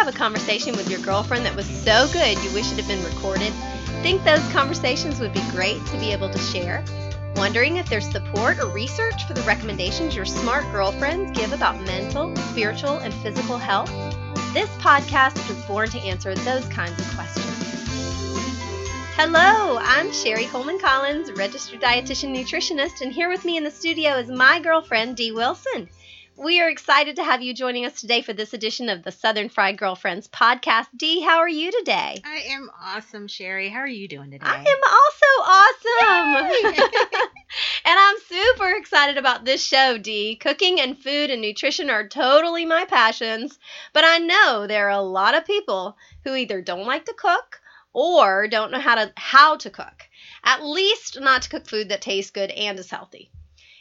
have a conversation with your girlfriend that was so good you wish it had been recorded? Think those conversations would be great to be able to share? Wondering if there's support or research for the recommendations your smart girlfriends give about mental, spiritual, and physical health? This podcast was born to answer those kinds of questions. Hello, I'm Sherry Coleman Collins, registered dietitian nutritionist, and here with me in the studio is my girlfriend, Dee Wilson. We are excited to have you joining us today for this edition of the Southern Fried Girlfriends podcast. Dee, how are you today? I am awesome, Sherry. How are you doing today? I am also awesome. and I'm super excited about this show, Dee. Cooking and food and nutrition are totally my passions, but I know there are a lot of people who either don't like to cook or don't know how to how to cook. At least not to cook food that tastes good and is healthy.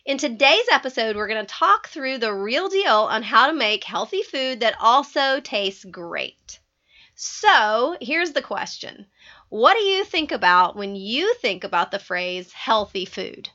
In today's episode, we're going to talk through the real deal on how to make healthy food that also tastes great. So, here's the question What do you think about when you think about the phrase healthy food?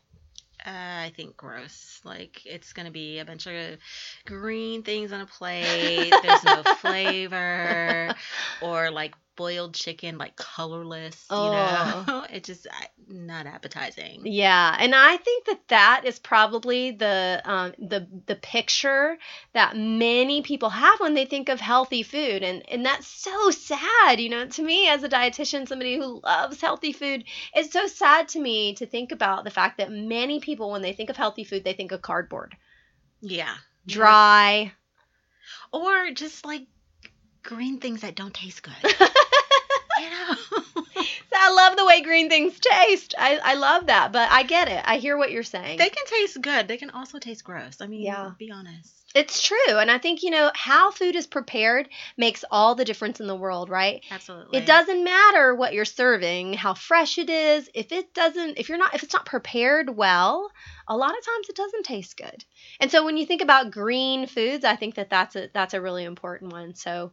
Uh, I think gross. Like it's gonna be a bunch of green things on a plate. There's no flavor, or like boiled chicken, like colorless. You Oh. know, it just not appetizing. Yeah, and I think that that is probably the um, the the picture that many people have when they think of healthy food, and and that's so sad. You know, to me as a dietitian, somebody who loves healthy food, it's so sad to me to think about the fact that many people, when they think of healthy food, they think of cardboard, Yeah, dry. or just like green things that don't taste good. you know. I love the way green things taste. I, I love that, but I get it. I hear what you're saying. They can taste good. They can also taste gross. I mean, Yeah. be honest. It's true. And I think, you know, how food is prepared makes all the difference in the world, right? Absolutely. It doesn't matter what you're serving, how fresh it is. If it doesn't, if you're not, if it's not prepared well, a lot of times it doesn't taste good. And so when you think about green foods, I think that that's a that's a really important one. So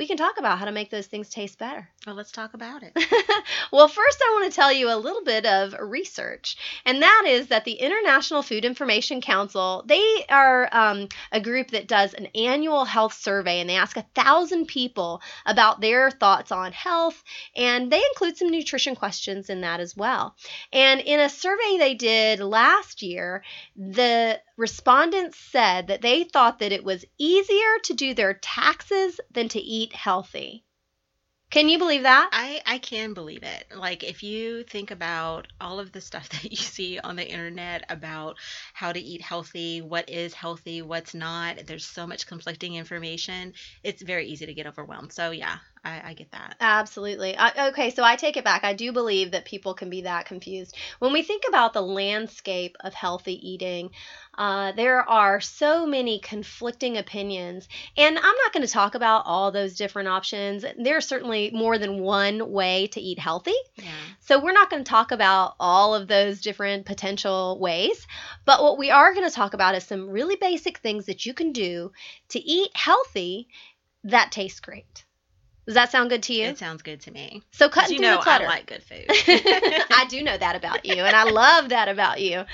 we can talk about how to make those things taste better. Well, let's talk about it. well, first, I want to tell you a little bit of research, and that is that the International Food Information Council they are um, a group that does an annual health survey, and they ask a thousand people about their thoughts on health, and they include some nutrition questions in that as well. And in a survey they did last year, the respondents said that they thought that it was easier to do their taxes than to eat healthy. Can you believe that? I, I can believe it. Like, if you think about all of the stuff that you see on the internet about how to eat healthy, what is healthy, what's not, there's so much conflicting information. It's very easy to get overwhelmed. So, yeah, I, I get that. Absolutely. I, okay, so I take it back. I do believe that people can be that confused. When we think about the landscape of healthy eating, uh, there are so many conflicting opinions. And I'm not going to talk about all those different options. There's certainly more than one way to eat healthy. Yeah. So we're not going to talk about all of those different potential ways. But what we are going to talk about is some really basic things that you can do to eat healthy that tastes great. Does that sound good to you? It sounds good to me. So cutting you through know the clutter. I like good food. I do know that about you, and I love that about you.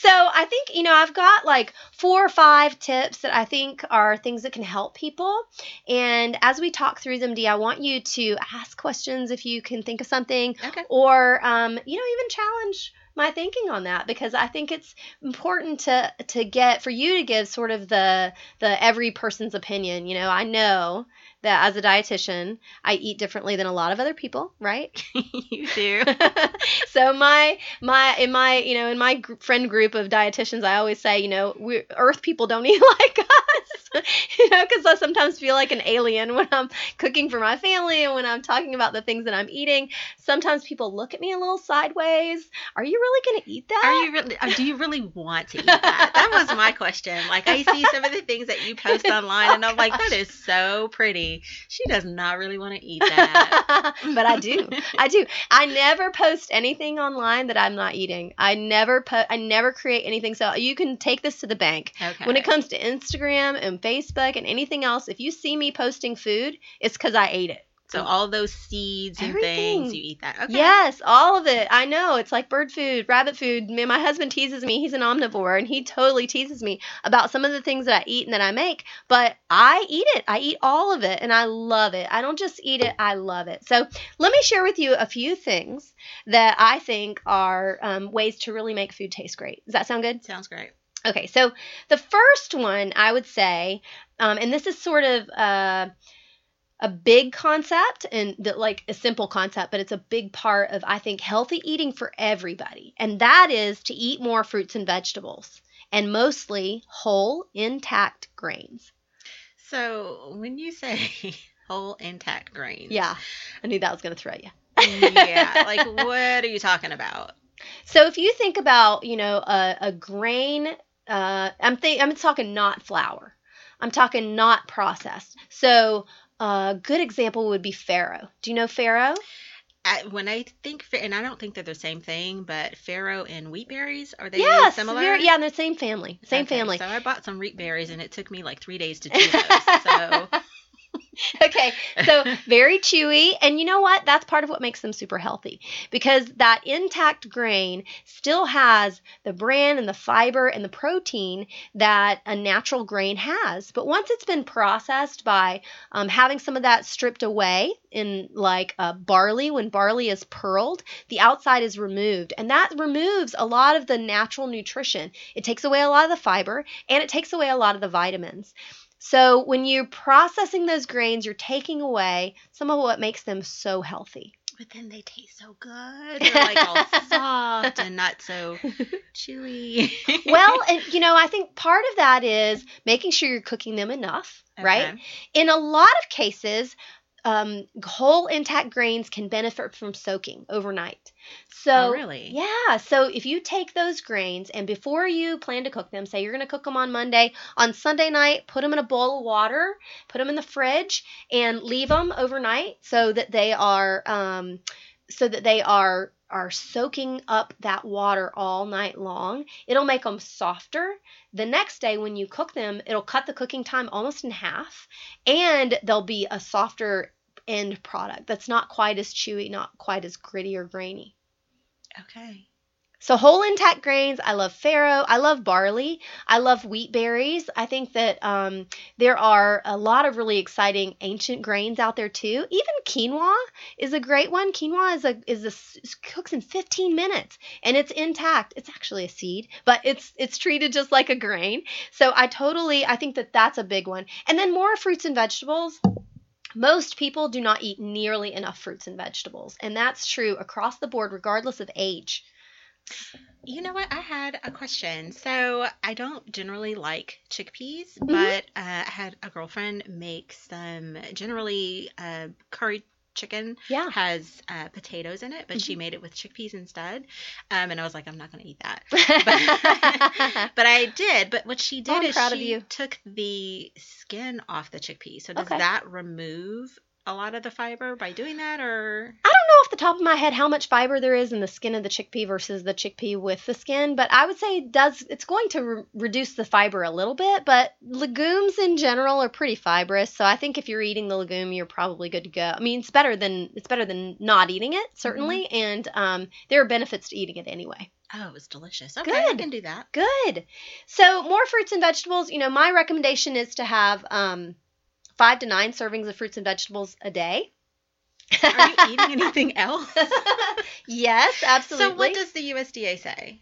So I think you know I've got like four or five tips that I think are things that can help people. And as we talk through them, Dee, I want you to ask questions if you can think of something, Okay. or um, you know even challenge my thinking on that because I think it's important to to get for you to give sort of the the every person's opinion. You know, I know that as a dietitian, I eat differently than a lot of other people, right? you do. so my my in my you know in my gr- friend group of dietitians i always say you know we earth people don't eat like you know because i sometimes feel like an alien when i'm cooking for my family and when i'm talking about the things that i'm eating sometimes people look at me a little sideways are you really going to eat that Are you really? uh, Do you really want to eat that? That was my question. Like I see some of the things that you post online, and I'm like, that is so pretty. She does not really want to eat that. but I do. I do. I never post anything online that I'm not eating. I never put I never create anything so you can take this to the bank. Okay. When it comes to Instagram and Facebook and anything else, if you see me posting food, it's cuz I ate it. So all those seeds and Everything. things, you eat that. Okay. Yes, all of it. I know. It's like bird food, rabbit food. Man, my husband teases me. He's an omnivore and he totally teases me about some of the things that I eat and that I make, but I eat it. I eat all of it and I love it. I don't just eat it, I love it. So let me share with you a few things that I think are um, ways to really make food taste great. Does that sound good? Sounds great. Okay, so the first one I would say, um, and this is sort of uh, a big concept and the, like a simple concept, but it's a big part of I think healthy eating for everybody, and that is to eat more fruits and vegetables, and mostly whole, intact grains. So when you say whole intact grains, Yeah, I knew that was going to throw you. yeah, like what are you talking about? So if you think about, you know, a, a grain, uh, I'm think I'm talking not flour. I'm talking not processed. So a good example would be farro. Do you know farro? I, when I think, and I don't think they're the same thing, but farro and wheat berries are they yes, similar? yeah, they're the same family. Same Okay, family. So I bought some wheat berries, and it took me like three days to chew those. so okay, so very chewy. And you know what? That's part of what makes them super healthy because that intact grain still has the bran and the fiber and the protein that a natural grain has. But once it's been processed by um, having some of that stripped away in like uh, barley, when barley is pearled, the outside is removed. And that removes a lot of the natural nutrition. It takes away a lot of the fiber and it takes away a lot of the vitamins. So when you're processing those grains, you're taking away some of what makes them so healthy. But then they taste so good. They're like all soft and not so chewy. well, and you know, I think part of that is making sure you're cooking them enough, right? In a lot of cases, um, whole intact grains can benefit from soaking overnight. So, Oh, really? yeah. So, if you take those grains and before you plan to cook them, say you're going to cook them on Monday, on Sunday night, put them in a bowl of water, put them in the fridge, and leave them overnight so that they are, um, so that they are are soaking up that water all night long. It'll make them softer. The next day, when you cook them, it'll cut the cooking time almost in half, and they'll be a softer end product that's not quite as chewy, not quite as gritty or grainy. Okay. So whole intact grains, I love farro, I love barley, I love wheat berries. I think that um, there are a lot of really exciting ancient grains out there too. Even quinoa is a great one. Quinoa is a is a cooks in 15 minutes and it's intact. It's actually a seed, but it's it's treated just like a grain. So I totally I think that that's a big one. And then more fruits and vegetables. Most people do not eat nearly enough fruits and vegetables, and that's true across the board, regardless of age. You know what? I had a question. So I don't generally like chickpeas, Mhm. but uh, I had a girlfriend make some generally uh, curry chicken Yeah. has uh, potatoes in it, but Mm-hmm. she made it with chickpeas instead. Um, and I was like, I'm not going to eat that. but But I did. But what she did I'm is proud of she you. took the skin off the chickpea. So does Okay. that remove a lot of the fiber by doing that, or I don't know off the top of my head how much fiber there is in the skin of the chickpea versus the chickpea with the skin, but I would say it does it's going to re- reduce the fiber a little bit, but legumes in general are pretty fibrous, so I think if you're eating the legume, you're probably good to go. I mean, it's better than it's better than not eating it, certainly, and um, there are benefits to eating it anyway. oh, it was delicious. Okay, I Good. can do that. Good. So more fruits and vegetables. You know, my recommendation is to have um, five to nine servings of fruits and vegetables a day. Are you eating anything else? yes, absolutely. So what does the USDA say?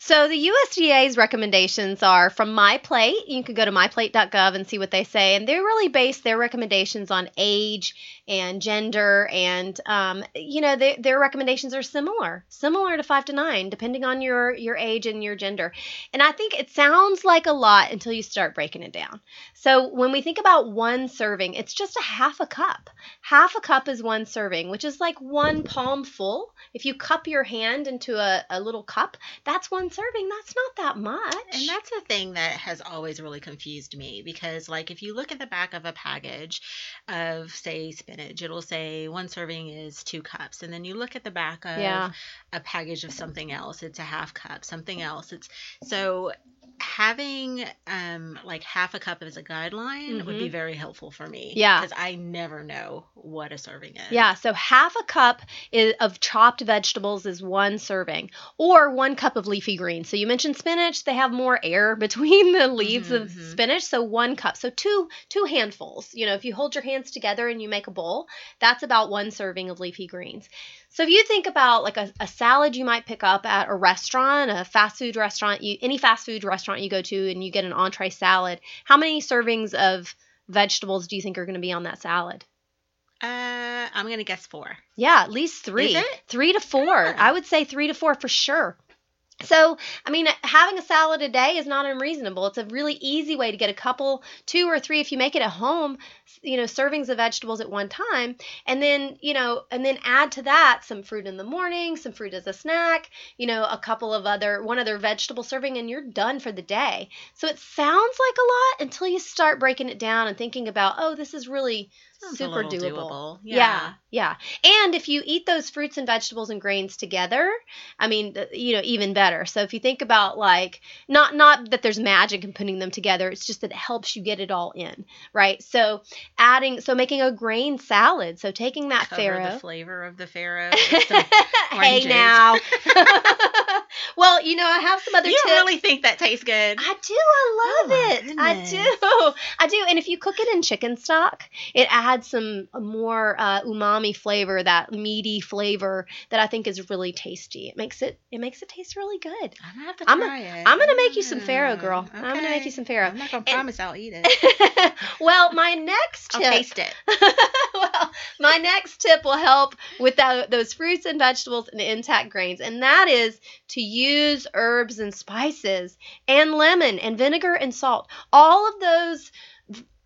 So the USDA's recommendations are from My Plate. You can go to myplate.gov and see what they say, and they really base their recommendations on age and gender, and um, you know they, their recommendations are similar, similar to five to nine, depending on your your age and your gender. And I think it sounds like a lot until you start breaking it down. So when we think about one serving, it's just a half a cup. Half a cup is one serving, which is like one palm full. If you cup your hand into a, a little cup, that's one serving. That's not that much. And that's a thing that has always really confused me because, like, if you look at the back of a package of, say, spinach, it'll say one serving is two cups. And then you look at the back of Yeah. a package of something else, it's a half cup, something else. It's so having um like half a cup as a guideline would be very helpful for me. Mm-hmm. Yeah. because I never know what a serving is. Yeah, so half a cup is, of chopped vegetables is one serving, or one cup of leafy greens. So you mentioned spinach; they have more air between the leaves of Mhm. spinach, so one cup. So two two handfuls. You know, if you hold your hands together and you make a bowl, that's about one serving of leafy greens. So if you think about like a, a salad you might pick up at a restaurant, a fast food restaurant, you, any fast food restaurant you go to, and you get an entree salad, how many servings of vegetables do you think are going to be on that salad? Uh, I'm gonna guess four. Yeah, at least three. Is it? Three to four. Oh. I would say three to four for sure. So, I mean, having a salad a day is not unreasonable. It's a really easy way to get a couple, two or three, if you make it at home, you know, servings of vegetables at one time. And then, you know, and then add to that some fruit in the morning, some fruit as a snack, you know, a couple of other, one other vegetable serving, and you're done for the day. So it sounds like a lot until you start breaking it down and thinking about, oh, this is really Sounds super doable. doable. Yeah. yeah, And if you eat those fruits and vegetables and grains together, I mean, you know, even better. So if you think about like not not that there's magic in putting them together, it's just that it helps you get it all in, right? So adding so making a grain salad, so taking that Cover farro the flavor of the farro. hey now. well, you know, I have some other you tips. really think that tastes good? I do. I love Oh, it. I do. I do. And if you cook it in chicken stock, it adds some more uh, umami flavor, that meaty flavor that I think is really tasty. It makes it. It makes it taste really good. I'm gonna have to I'm try it. I'm gonna make you some farro, Mm, girl. I'm gonna make you some farro. I'm not gonna And- promise I'll eat it. well, my next tip. I'll taste it. well, my next tip will help with that, those fruits and vegetables and intact grains, and that is to use herbs and spices and lemon and vinegar and salt. All of those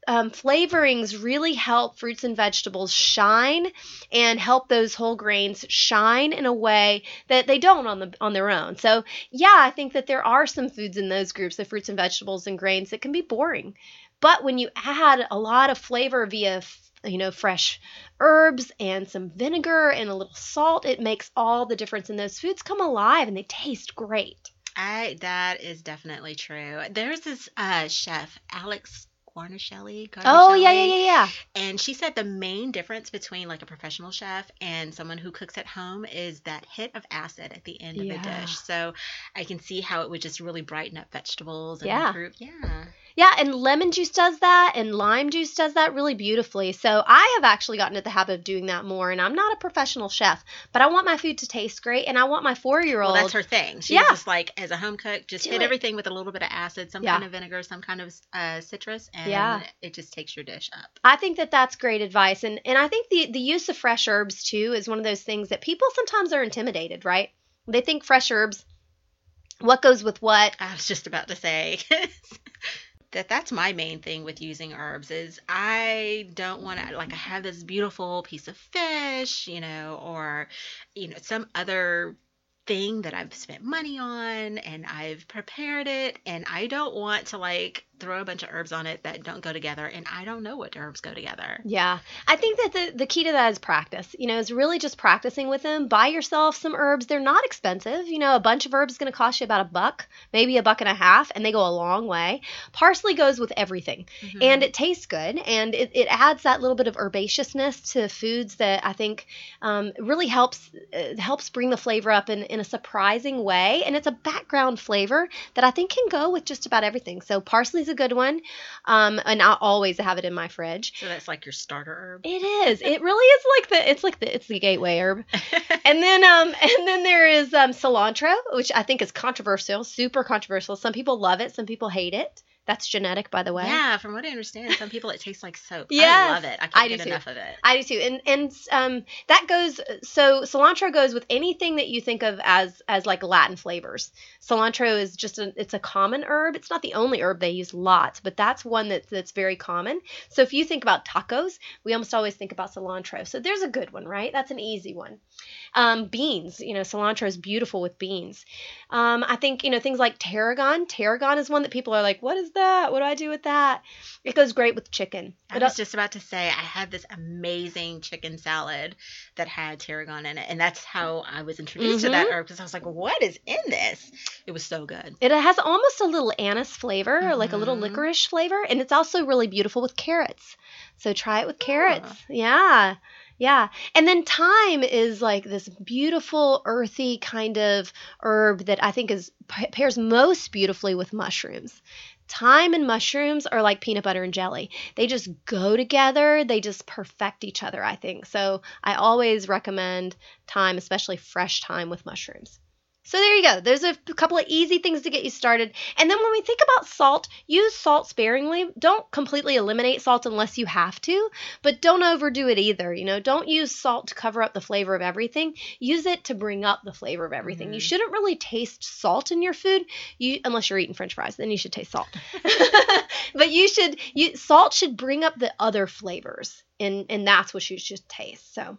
um, flavorings really help fruits and vegetables shine and help those whole grains shine in a way that they don't on the on their own. So yeah, I think that there are some foods in those groups of fruits and vegetables and grains that can be boring. But when you add a lot of flavor via you know fresh herbs and some vinegar and a little salt, it makes all the difference and those foods come alive and they taste great. I that is definitely true. There's this uh, chef, Alex Guarnaschelli. Oh yeah, yeah, yeah, yeah. And she said the main difference between like a professional chef and someone who cooks at home is that hit of acid at the end of a dish. So I can see how it would just really brighten up vegetables and Yeah. improve. Yeah. Yeah, and lemon juice does that, and lime juice does that really beautifully. So I have actually gotten into the habit of doing that more. And I'm not a professional chef, but I want my food to taste great, and I want my four year old. Well, that's her thing. She's Yeah. just like, as a home cook, just Do hit it. everything with a little bit of acid, some Yeah. kind of vinegar, some kind of uh, citrus, and Yeah. it just takes your dish up. I think that that's great advice, and and I think the the use of fresh herbs too is one of those things that people sometimes are intimidated, right? They think fresh herbs, what goes with what. I was just about to say that that's my main thing with using herbs is I don't want to like I have this beautiful piece of fish, you know, or you know some other thing that I've spent money on and I've prepared it and I don't want to like throw a bunch of herbs on it that don't go together and I don't know what herbs go together. Yeah, I think that the, the key to that is practice. You know, is really just practicing with them. Buy yourself some herbs. They're not expensive. You know, a bunch of herbs is going to cost you about a buck, maybe a buck and a half, and they go a long way. Parsley goes with everything, Mhm. and it tastes good, and it, it adds that little bit of herbaceousness to foods that I think um, really helps uh, helps bring the flavor up in, in a surprising way. And it's a background flavor that I think can go with just about everything. So parsley's a good one, um, and I always have it in my fridge. so that's like your starter herb. It is. It really is like the. It's like the. It's the gateway herb. And then um and then there is um cilantro, which I think is controversial, super controversial. Some people love it, some people hate it. That's genetic, by the way. yeah, from what I understand, some people it tastes like soap. Yes, I love it. I can't I do get too. enough of it. I do too, and and um, that goes. So cilantro goes with anything that you think of as as like Latin flavors. Cilantro is just a it's a common herb. It's not the only herb they use lots, but that's one that that's very common. So if you think about tacos, we almost always think about cilantro. So there's a good one, right? That's an easy one. Um, beans, you know, cilantro is beautiful with beans. Um, I think you know things like tarragon. Tarragon is one that people are like, what is that? What do I do with that? It goes great with chicken. I was just about to say I had this amazing chicken salad that had tarragon in it, and that's how I was introduced to that Mhm. herb because I was like, "What is in this?" It was so good. It has almost a little anise flavor, like a little Mhm. licorice flavor, and it's also really beautiful with carrots. So try it with carrots. Ah. Yeah. Yeah. And then thyme is like this beautiful, earthy kind of herb that I think is pairs most beautifully with mushrooms. Thyme and mushrooms are like peanut butter and jelly. They just go together. They just perfect each other, I think. So I always recommend thyme, especially fresh thyme with mushrooms. So there you go. There's a couple of easy things to get you started. And then when we think about salt, use salt sparingly. Don't completely eliminate salt unless you have to, but don't overdo it either. You know, don't use salt to cover up the flavor of everything. Use it to bring up the flavor of everything. You Mhm. shouldn't really taste salt in your food, you unless you're eating french fries, then you should taste salt. but you should you salt should bring up the other flavors and and that's what you should taste. So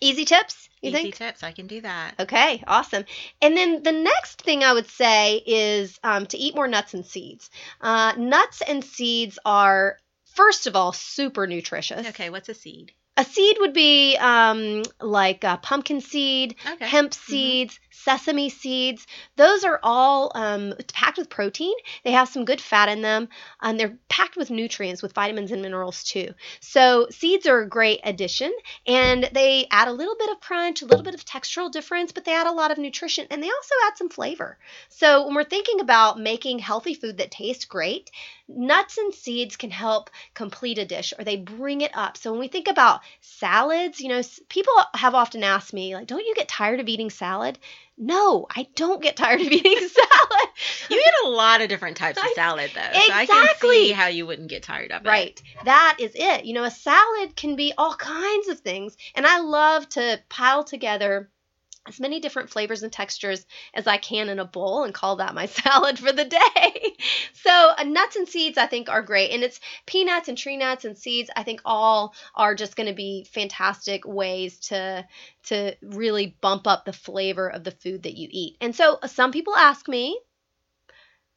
easy tips, you Easy think? tips. I can do that. Okay, awesome. And then the next thing I would say is um, to eat more nuts and seeds. Uh, nuts and seeds are, first of all, super nutritious. Okay, what's a seed? A seed would be um, like a pumpkin seed, Okay. hemp Mhm. seeds, sesame seeds. Those are all um, packed with protein. They have some good fat in them, and they're packed with nutrients, with vitamins and minerals too. So seeds are a great addition, and they add a little bit of crunch, a little bit of textural difference, but they add a lot of nutrition, and they also add some flavor. So when we're thinking about making healthy food that tastes great, nuts and seeds can help complete a dish, or they bring it up. So when we think about salads, you know, people have often asked me, like, don't you get tired of eating salad? No, I don't get tired of eating salad. You eat a lot of different types of salad, though. So I can Exactly. see how you wouldn't get tired of it. Right. That is it. You know, a salad can be all kinds of things. And I love to pile together as many different flavors and textures as I can in a bowl and call that my salad for the day. So, uh, nuts and seeds I think are great. And it's peanuts and tree nuts and seeds I think all are just going to be fantastic ways to to really bump up the flavor of the food that you eat. And so uh, some people ask me,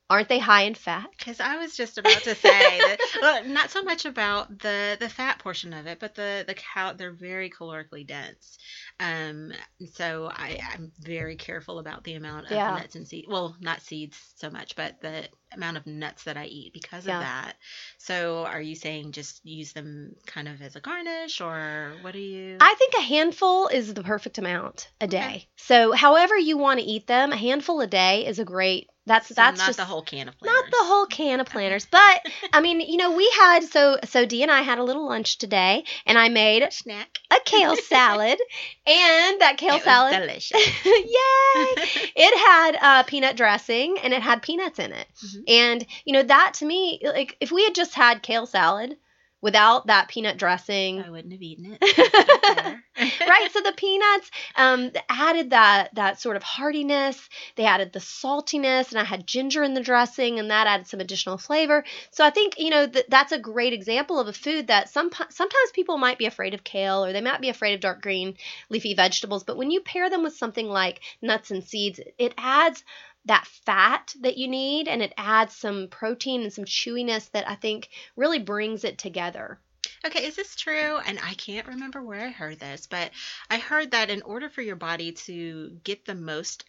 aren't they high in fat? Because I was just about to say that, well, not so much about the the fat portion of it, but the the cow. They're very calorically dense. Um, so I I'm very careful about the amount of Yeah. nuts and seeds. Well, not seeds so much, but the amount of nuts that I eat because Yeah. of that. So are you saying just use them kind of as a garnish, or what do you? I think a handful is the perfect amount a day. Okay. So however you want to eat them, a handful a day is a great. That's So that's not just the whole can of not the whole can of planters, but I mean, you know, we had so so Dee and I had a little lunch today, and I made a snack. a kale salad, and that kale it salad, delicious. yay! It had uh, peanut dressing and it had peanuts in it, Mhm. and you know that to me, like if we had just had kale salad without that peanut dressing, I wouldn't have eaten it. That's not fair. right so the peanuts um added that that sort of heartiness they added the saltiness and i had ginger in the dressing and that added some additional flavor so i think you know th- that's a great example of a food that some sometimes people might be afraid of kale or they might be afraid of dark green leafy vegetables but when you pair them with something like nuts and seeds it adds that fat that you need and it adds some protein and some chewiness that i think really brings it together Okay, is this true? And I can't remember where I heard this, but I heard that in order for your body to get the most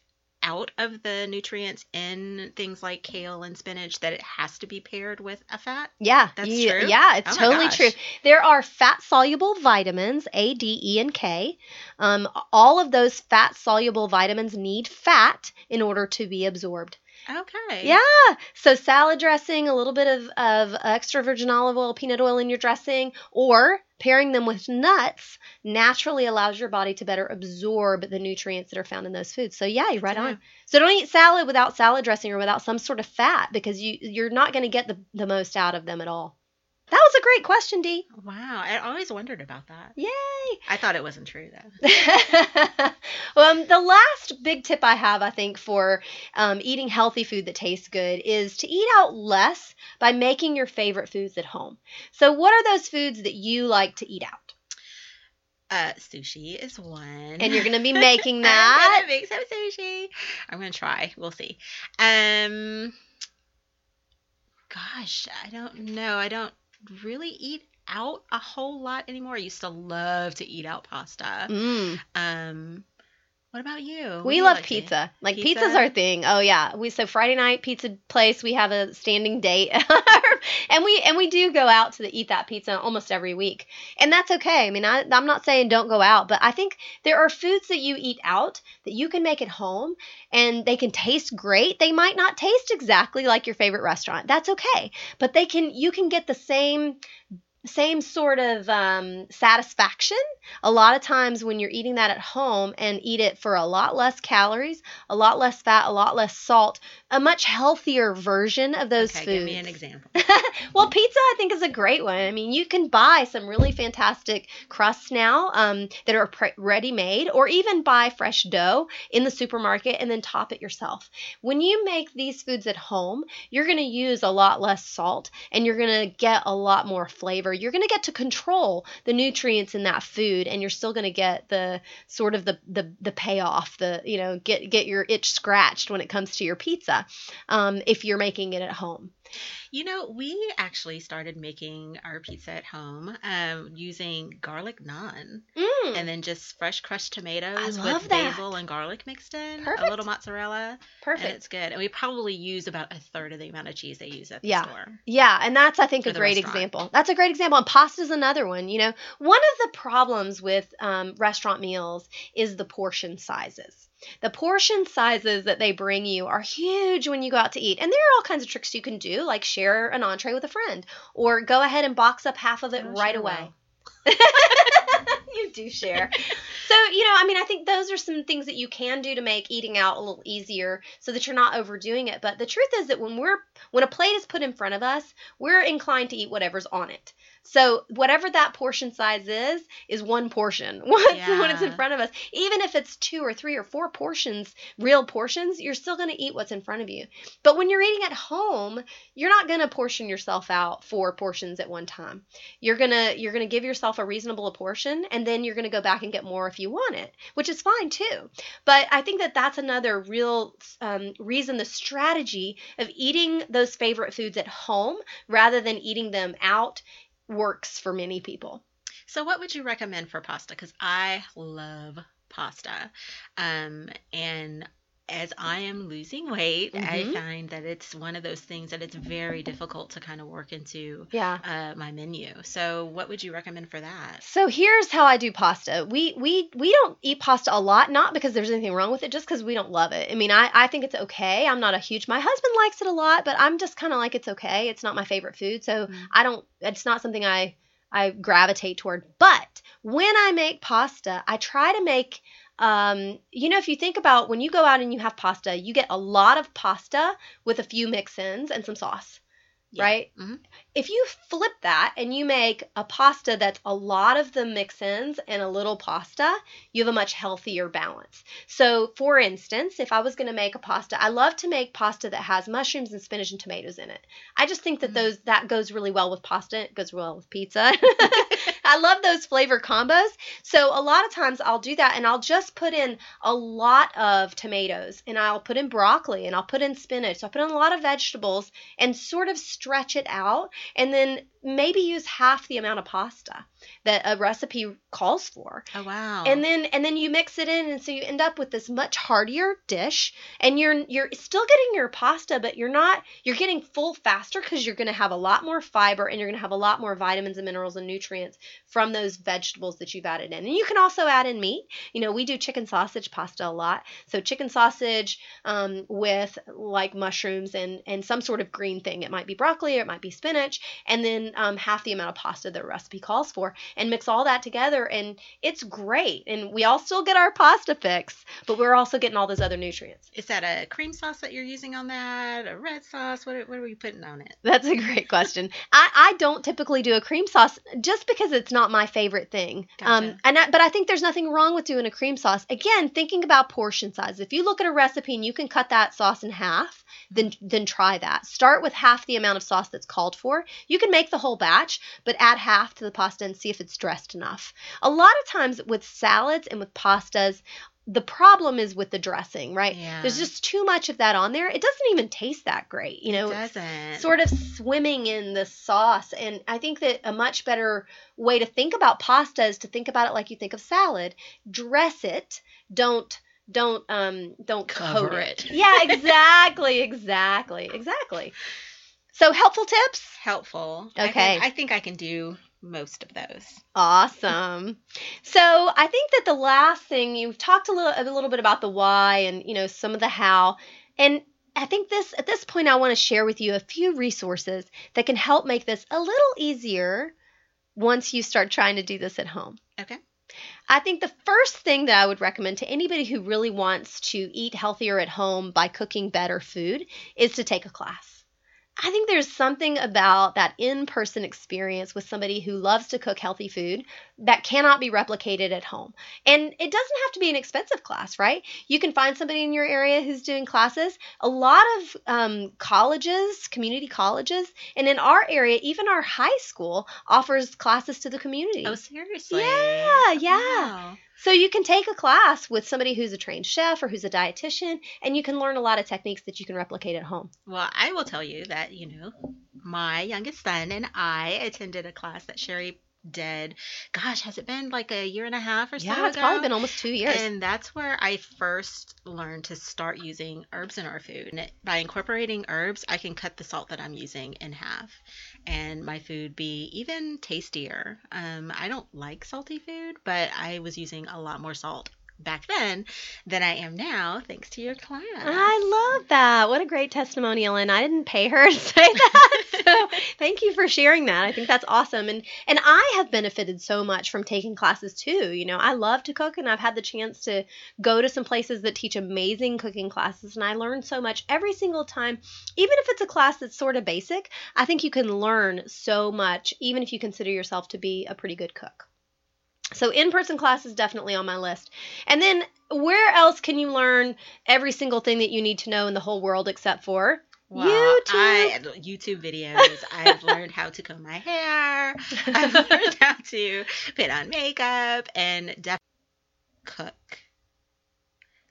out of the nutrients in things like kale and spinach, that it has to be paired with a fat. Yeah, That's you- true? Yeah, it's Oh totally gosh. true. There are fat soluble vitamins, A, D, E, and K. Um, all of those fat soluble vitamins need fat in order to be absorbed. Okay. Yeah. So salad dressing, a little bit of, of extra virgin olive oil, peanut oil in your dressing, or pairing them with nuts naturally allows your body to better absorb the nutrients that are found in those foods. So yeah, you're right on. So don't eat salad without salad dressing or without some sort of fat because you you're not going to get the, the most out of them at all. That was a great question, Dee. Wow. I always wondered about that. Yay. I thought it wasn't true, though. um, the last big tip I have, I think, for um, eating healthy food that tastes good is to eat out less by making your favorite foods at home. So, what are those foods that you like to eat out? Uh, sushi is one. And you're going to be making that. I'm gonna make some sushi. I'm gonna try. We'll see. Um, gosh, I don't know. I don't really eat out a whole lot anymore. I used to love to eat out pasta. Mm. Um, what about you? We you love like to eat? pizza. Like Pizza? pizza's our thing. Oh yeah. We so Friday night pizza place. We have a standing date, and we and we do go out to the, eat that pizza almost every week, and that's okay. I mean, I, I'm not saying don't go out, but I think there are foods that you eat out that you can make at home, and they can taste great. They might not taste exactly like your favorite restaurant. That's okay, but they can. You can get the same same sort of um, satisfaction a lot of times when you're eating that at home and eat it for a lot less calories, a lot less fat, a lot less salt, a much healthier version of those okay, foods. give me an example. well, pizza I think is a great one. I mean, you can buy some really fantastic crusts now um, that are pre- ready made, or even buy fresh dough in the supermarket and then top it yourself. When you make these foods at home, you're going to use a lot less salt and you're going to get a lot more flavor. You're going to get to control the nutrients in that food, and you're still going to get the sort of the, the the payoff, the you know get get your itch scratched when it comes to your pizza um, if you're making it at home. You know, we actually started making our pizza at home um, using garlic naan Mm. and then just fresh crushed tomatoes love with that. basil and garlic mixed in, a Perfect. little mozzarella, Perfect. and it's good. And we probably use about a third of the amount of cheese they use at the Yeah. store. Yeah, and that's I think For a the great restaurant. example. That's a great example. And pasta's another one. You know, one of the problems with um, restaurant meals is the portion sizes. The portion sizes that they bring you are huge when you go out to eat, and there are all kinds of tricks you can do, like share an entree with a friend, or go ahead and box up half of it Oh, right sure away. you do share. So, you know, I mean, I think those are some things that you can do to make eating out a little easier so that you're not overdoing it. But the truth is that when we're when a plate is put in front of us, we're inclined to eat whatever's on it. So, whatever that portion size is, is one portion once when it's in front of us. Even if it's two or three or four portions, real portions, you're still going to eat what's in front of you. But when you're eating at home, you're not going to portion yourself out four portions at one time you're gonna you're gonna give yourself a reasonable portion and then you're gonna go back and get more if you want it which is fine too but i think that that's another real um, reason the strategy of eating those favorite foods at home rather than eating them out works for many people So, what would you recommend for pasta? Because I love pasta. Um, and as I am losing weight, I Mhm. find that it's one of those things that it's very difficult to kind of work into yeah uh, my menu. So, what would you recommend for that? So here's how I do pasta. We we we don't eat pasta a lot, not because there's anything wrong with it, just because we don't love it. I mean, I, I think it's okay. I'm not a huge. My husband likes it a lot, but I'm just kind of like it's okay. It's not my favorite food, so Mm. I don't. It's not something I I gravitate toward. But when I make pasta, I try to make. Um, you know, if you think about when you go out and you have pasta, you get a lot of pasta with a few mix-ins and some sauce, Yeah. right? Mhm. if you flip that and you make a pasta that's a lot of the mix-ins and a little pasta, you have a much healthier balance. So, for instance, if I was going to make a pasta, I love to make pasta that has mushrooms and spinach and tomatoes in it. I just think that Mm. those that goes really well with pasta. It goes well with pizza. I love those flavor combos. So, a lot of times I'll do that and I'll just put in a lot of tomatoes and I'll put in broccoli and I'll put in spinach. So, I put in a lot of vegetables and sort of stretch it out and then maybe use half the amount of pasta that a recipe calls for. Oh, wow. and then and then you mix it in and so you end up with this much heartier dish and you're you're still getting your pasta but you're not you're getting full faster because you're going to have a lot more fiber and you're going to have a lot more vitamins and minerals and nutrients from those vegetables that you've added in. And you can also add in meat. You know we do chicken sausage pasta a lot. So chicken sausage um, with like mushrooms and and some sort of green thing. It might be broccoli or it might be spinach and then um, half the amount of pasta the recipe calls for and mix all that together and it's great and we all still get our pasta fix but we're also getting all those other nutrients Is that a cream sauce that you're using on that? A red sauce? What, what are we putting on it? that's a great question I, I don't typically do a cream sauce just because it's not my favorite thing um, Gotcha. and I, but i think there's nothing wrong with doing a cream sauce again thinking about portion size if you look at a recipe and you can cut that sauce in half then then try that start with half the amount of sauce that's called for you can make the whole batch but add half to the pasta and see if it's dressed enough a lot of times with salads and with pastas the problem is with the dressing, right? Yeah. There's just too much of that on there. It doesn't even taste that great, you know. it it's doesn't. Sort of swimming in the sauce, and I think that a much better way to think about pasta is to think about it like you think of salad. Dress it, don't don't um don't Cover coat it. Yeah, exactly, exactly, exactly. So helpful tips. helpful. I Okay. think, I think I can do most of those. Awesome. So I think that the last thing you've talked a little a little bit about the why and you know some of the how, and I think this at this point I want to share with you a few resources that can help make this a little easier once you start trying to do this at home. Okay. I think the first thing that I would recommend to anybody who really wants to eat healthier at home by cooking better food is to take a class. I think there's something about that in person experience with somebody who loves to cook healthy food that cannot be replicated at home. And it doesn't have to be an expensive class, right? You can find somebody in your area who's doing classes. A lot of um, colleges, community colleges, and in our area, even our high school offers classes to the community. Oh, seriously? Yeah, yeah. Wow. So you can take a class with somebody who's a trained chef or who's a dietitian, and you can learn a lot of techniques that you can replicate at home. Well, I will tell you that, you know, my youngest son and I attended a class that Sherry did. Gosh, has it been like a year and a half or so? Yeah, it's ago? probably been almost two years. And that's where I first learned to start using herbs in our food. And by incorporating herbs, I can cut the salt that I'm using in half and my food be even tastier. Um, I don't like salty food, but I was using a lot more salt back then than I am now, thanks to your class. I love that. What a great testimonial, and I didn't pay her to say that. so thank you for sharing that. I think that's awesome, and and I have benefited so much from taking classes too. You know, I love to cook, and I've had the chance to go to some places that teach amazing cooking classes, and I learn so much every single time. Even if it's a class that's sort of basic, I think you can learn so much, even if you consider yourself to be a pretty good cook. So in-person class is definitely on my list. And then where else can you learn every single thing that you need to know in the whole world except for Well, YouTube? I, YouTube videos. I've learned how to comb my hair. I've learned how to put on makeup and definitely cook.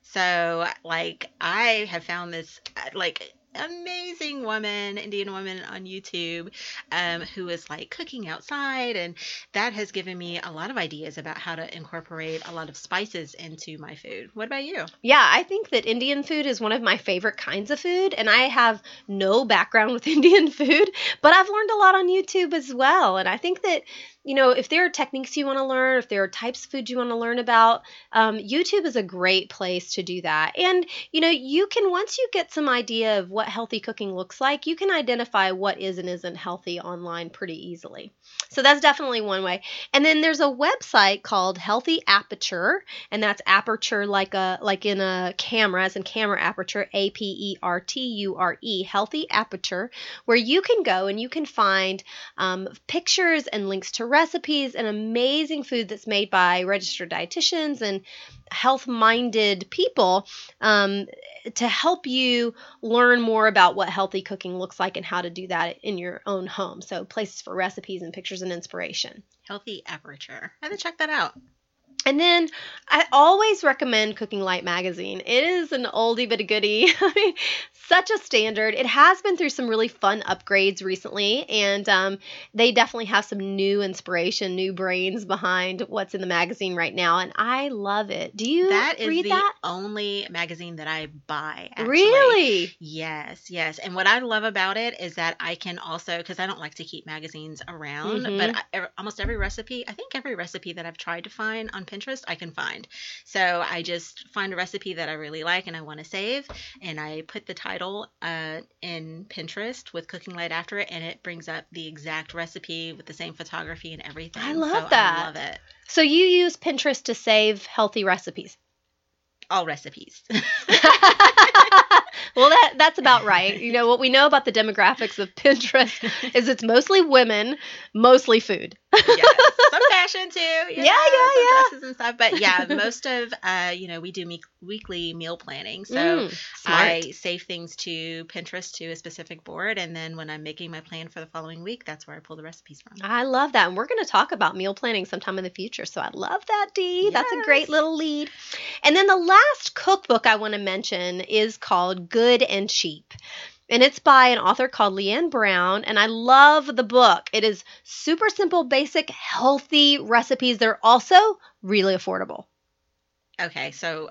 So, like, I have found this uh, like amazing woman, Indian woman on YouTube, um, who is like cooking outside, and that has given me a lot of ideas about how to incorporate a lot of spices into my food. What about you? Yeah, I think that Indian food is one of my favorite kinds of food, and I have no background with Indian food, but I've learned a lot on YouTube as well. And I think that, you know, if there are techniques you want to learn, if there are types of food you want to learn about, um, YouTube is a great place to do that. And, you know, you can, once you get some idea of what healthy cooking looks like, you can identify what is and isn't healthy online pretty easily. So that's definitely one way. And then there's a website called Healthy Aperture, and that's aperture like a like in a camera, as in camera aperture, A P E R T U R E, Healthy Aperture, where you can go and you can find um, pictures and links to recipes and amazing food that's made by registered dietitians and health-minded people um, to help you learn more about what healthy cooking looks like and how to do that in your own home. So places for recipes and pictures and inspiration. Healthy aperture. I have to check that out. And then I always recommend Cooking Light magazine. It is an oldie but a goodie. I mean, such a standard. It has been through some really fun upgrades recently, and um, they definitely have some new inspiration, new brains behind what's in the magazine right now, and I love it. Do you That is read the that? only magazine that I buy. Actually. Really? Yes, yes. And what I love about it is that I can also, because I don't like to keep magazines around, Mhm. but I, almost every recipe, I think every recipe that I've tried to find on Pinterest, I can find. So I just find a recipe that I really like and I want to save, and I put the title uh, in Pinterest with Cooking Light after it, and it brings up the exact recipe with the same photography and everything. I love so that. I love it. So you use Pinterest to save healthy recipes? All recipes. well, that that's about right. You know what we know about the demographics of Pinterest is it's mostly women, mostly food. Yes, some fashion too. Yeah, know, yeah, some yeah. Dresses and stuff, but yeah, most of uh, you know, we do me- weekly meal planning, so. Mm. I save things to Pinterest to a specific board, and then when I'm making my plan for the following week, that's where I pull the recipes from. I love that. And we're going to talk about meal planning sometime in the future. So I love that, Dee. That's a great little lead. And then the last cookbook I want to mention is called Good and Cheap. And it's by an author called Leanne Brown. And I love the book. It is super simple, basic, healthy recipes. They're also really affordable. Okay, so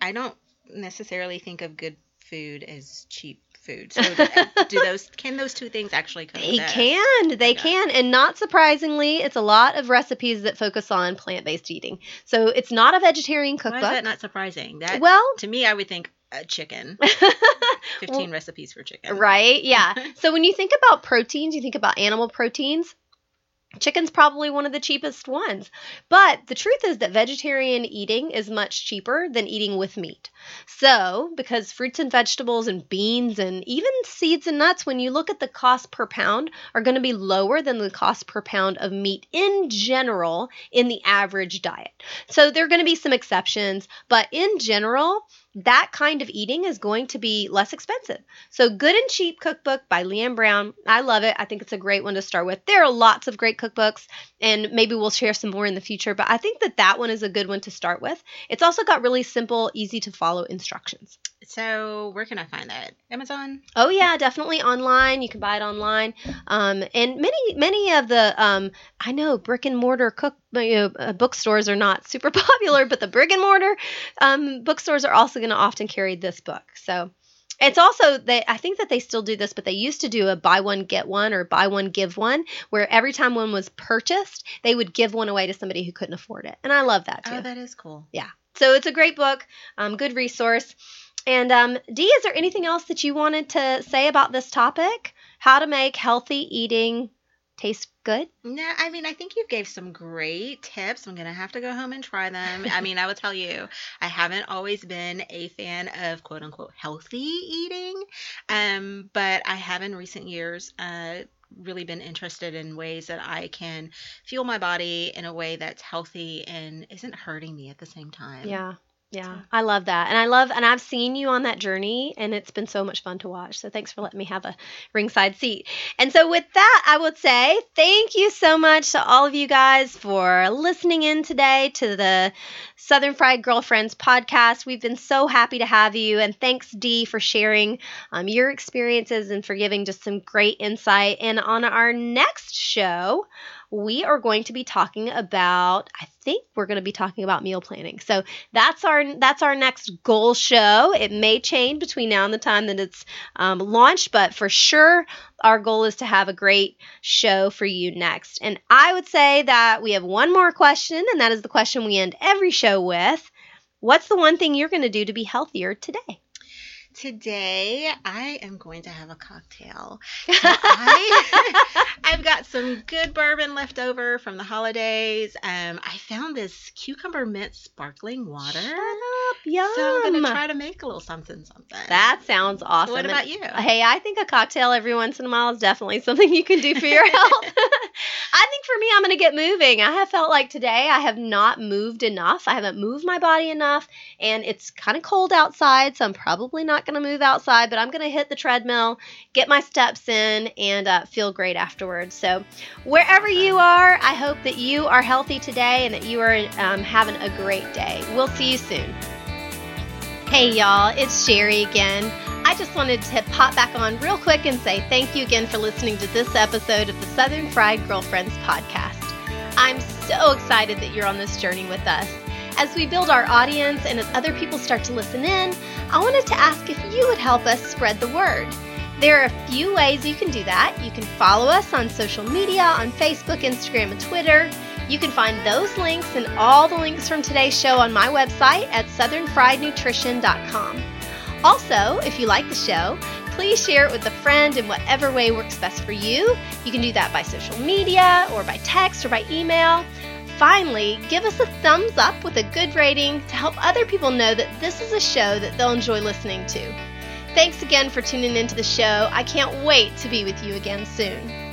I- don't necessarily think of good food as cheap food. So do, those can those two things actually They can. They Okay. can. And not surprisingly, it's a lot of recipes that focus on plant based eating. So it's not a vegetarian cookbook. Why is that not surprising? That well, to me, I would think uh, chicken. Fifteen recipes for chicken. Right? Yeah. so when you think about proteins, you think about animal proteins. Chicken's probably one of the cheapest ones. But the truth is that vegetarian eating is much cheaper than eating with meat. So, because fruits and vegetables and beans and even seeds and nuts, when you look at the cost per pound, are going to be lower than the cost per pound of meat in general in the average diet. So, there are going to be some exceptions, but in general, that kind of eating is going to be less expensive. So, Good and Cheap Cookbook by Leanne Brown. I love it. I think it's a great one to start with. There are lots of great cookbooks, and maybe we'll share some more in the future, but I think that that one is a good one to start with. It's also got really simple, easy to follow instructions. So where can I find that? Amazon. Oh yeah, definitely online. You can buy it online, um, and many many of the um, I know brick and mortar cook you know, uh, bookstores are not super popular, but the brick and mortar um, bookstores are also going to often carry this book. So it's also they I think that they still do this, but they used to do a buy one get one or buy one give one, where every time one was purchased, they would give one away to somebody who couldn't afford it, and I love that too. Oh, that is cool. Yeah, so it's a great book, um, good resource. And um, Dee, is there anything else that you wanted to say about this topic? How to make healthy eating taste good? No, I mean, I think you gave some great tips. I'm going to have to go home and try them. I mean, I will tell you, I haven't always been a fan of quote unquote healthy eating, um, but I have in recent years uh, really been interested in ways that I can fuel my body in a way that's healthy and isn't hurting me at the same time. Yeah. Yeah, I love that. And I love, and I've seen you on that journey, and it's been so much fun to watch. So thanks for letting me have a ringside seat. And so, with that, I would say thank you so much to all of you guys for listening in today to the Southern Fried Girlfriends podcast. We've been so happy to have you. And thanks, Dee, for sharing um, your experiences and for giving just some great insight. And on our next show, we are going to be talking about I think we're going to be talking about meal planning. So that's our that's our next goal show. It may change between now and the time that it's um, launched, but for sure our goal is to have a great show for you next. And I would say that we have one more question, and that is the question we end every show with. What's the one thing you're going to do to be healthier today? Today, I am going to have a cocktail. I, I've got some good bourbon left over from the holidays. Um, I found this cucumber mint sparkling water. Shut up, yum. So I'm going to try to make a little something, something. that sounds awesome. What And- about you? Hey, I think a cocktail every once in a while is definitely something you can do for your health. I think for me, I'm going to get moving. I have felt like today I have not moved enough. I haven't moved my body enough, and it's kind of cold outside, so I'm probably not going to move outside, but I'm going to hit the treadmill, get my steps in, and uh, feel great afterwards. So, wherever you are, I hope that you are healthy today and that you are um, having a great day. We'll see you soon. Hey, y'all, it's Sherry again. I just wanted to pop back on real quick and say thank you again for listening to this episode of the Southern Fried Girlfriends podcast. I'm so excited that you're on this journey with us. As we build our audience and as other people start to listen in, I wanted to ask if you would help us spread the word. There are a few ways you can do that. You can follow us on social media on Facebook, Instagram, and Twitter. You can find those links and all the links from today's show on my website at southernfriednutrition.com. Also, if you like the show, please share it with a friend in whatever way works best for you. You can do that by social media or by text or by email. Finally, give us a thumbs up with a good rating to help other people know that this is a show that they'll enjoy listening to. Thanks again for tuning into the show. I can't wait to be with you again soon.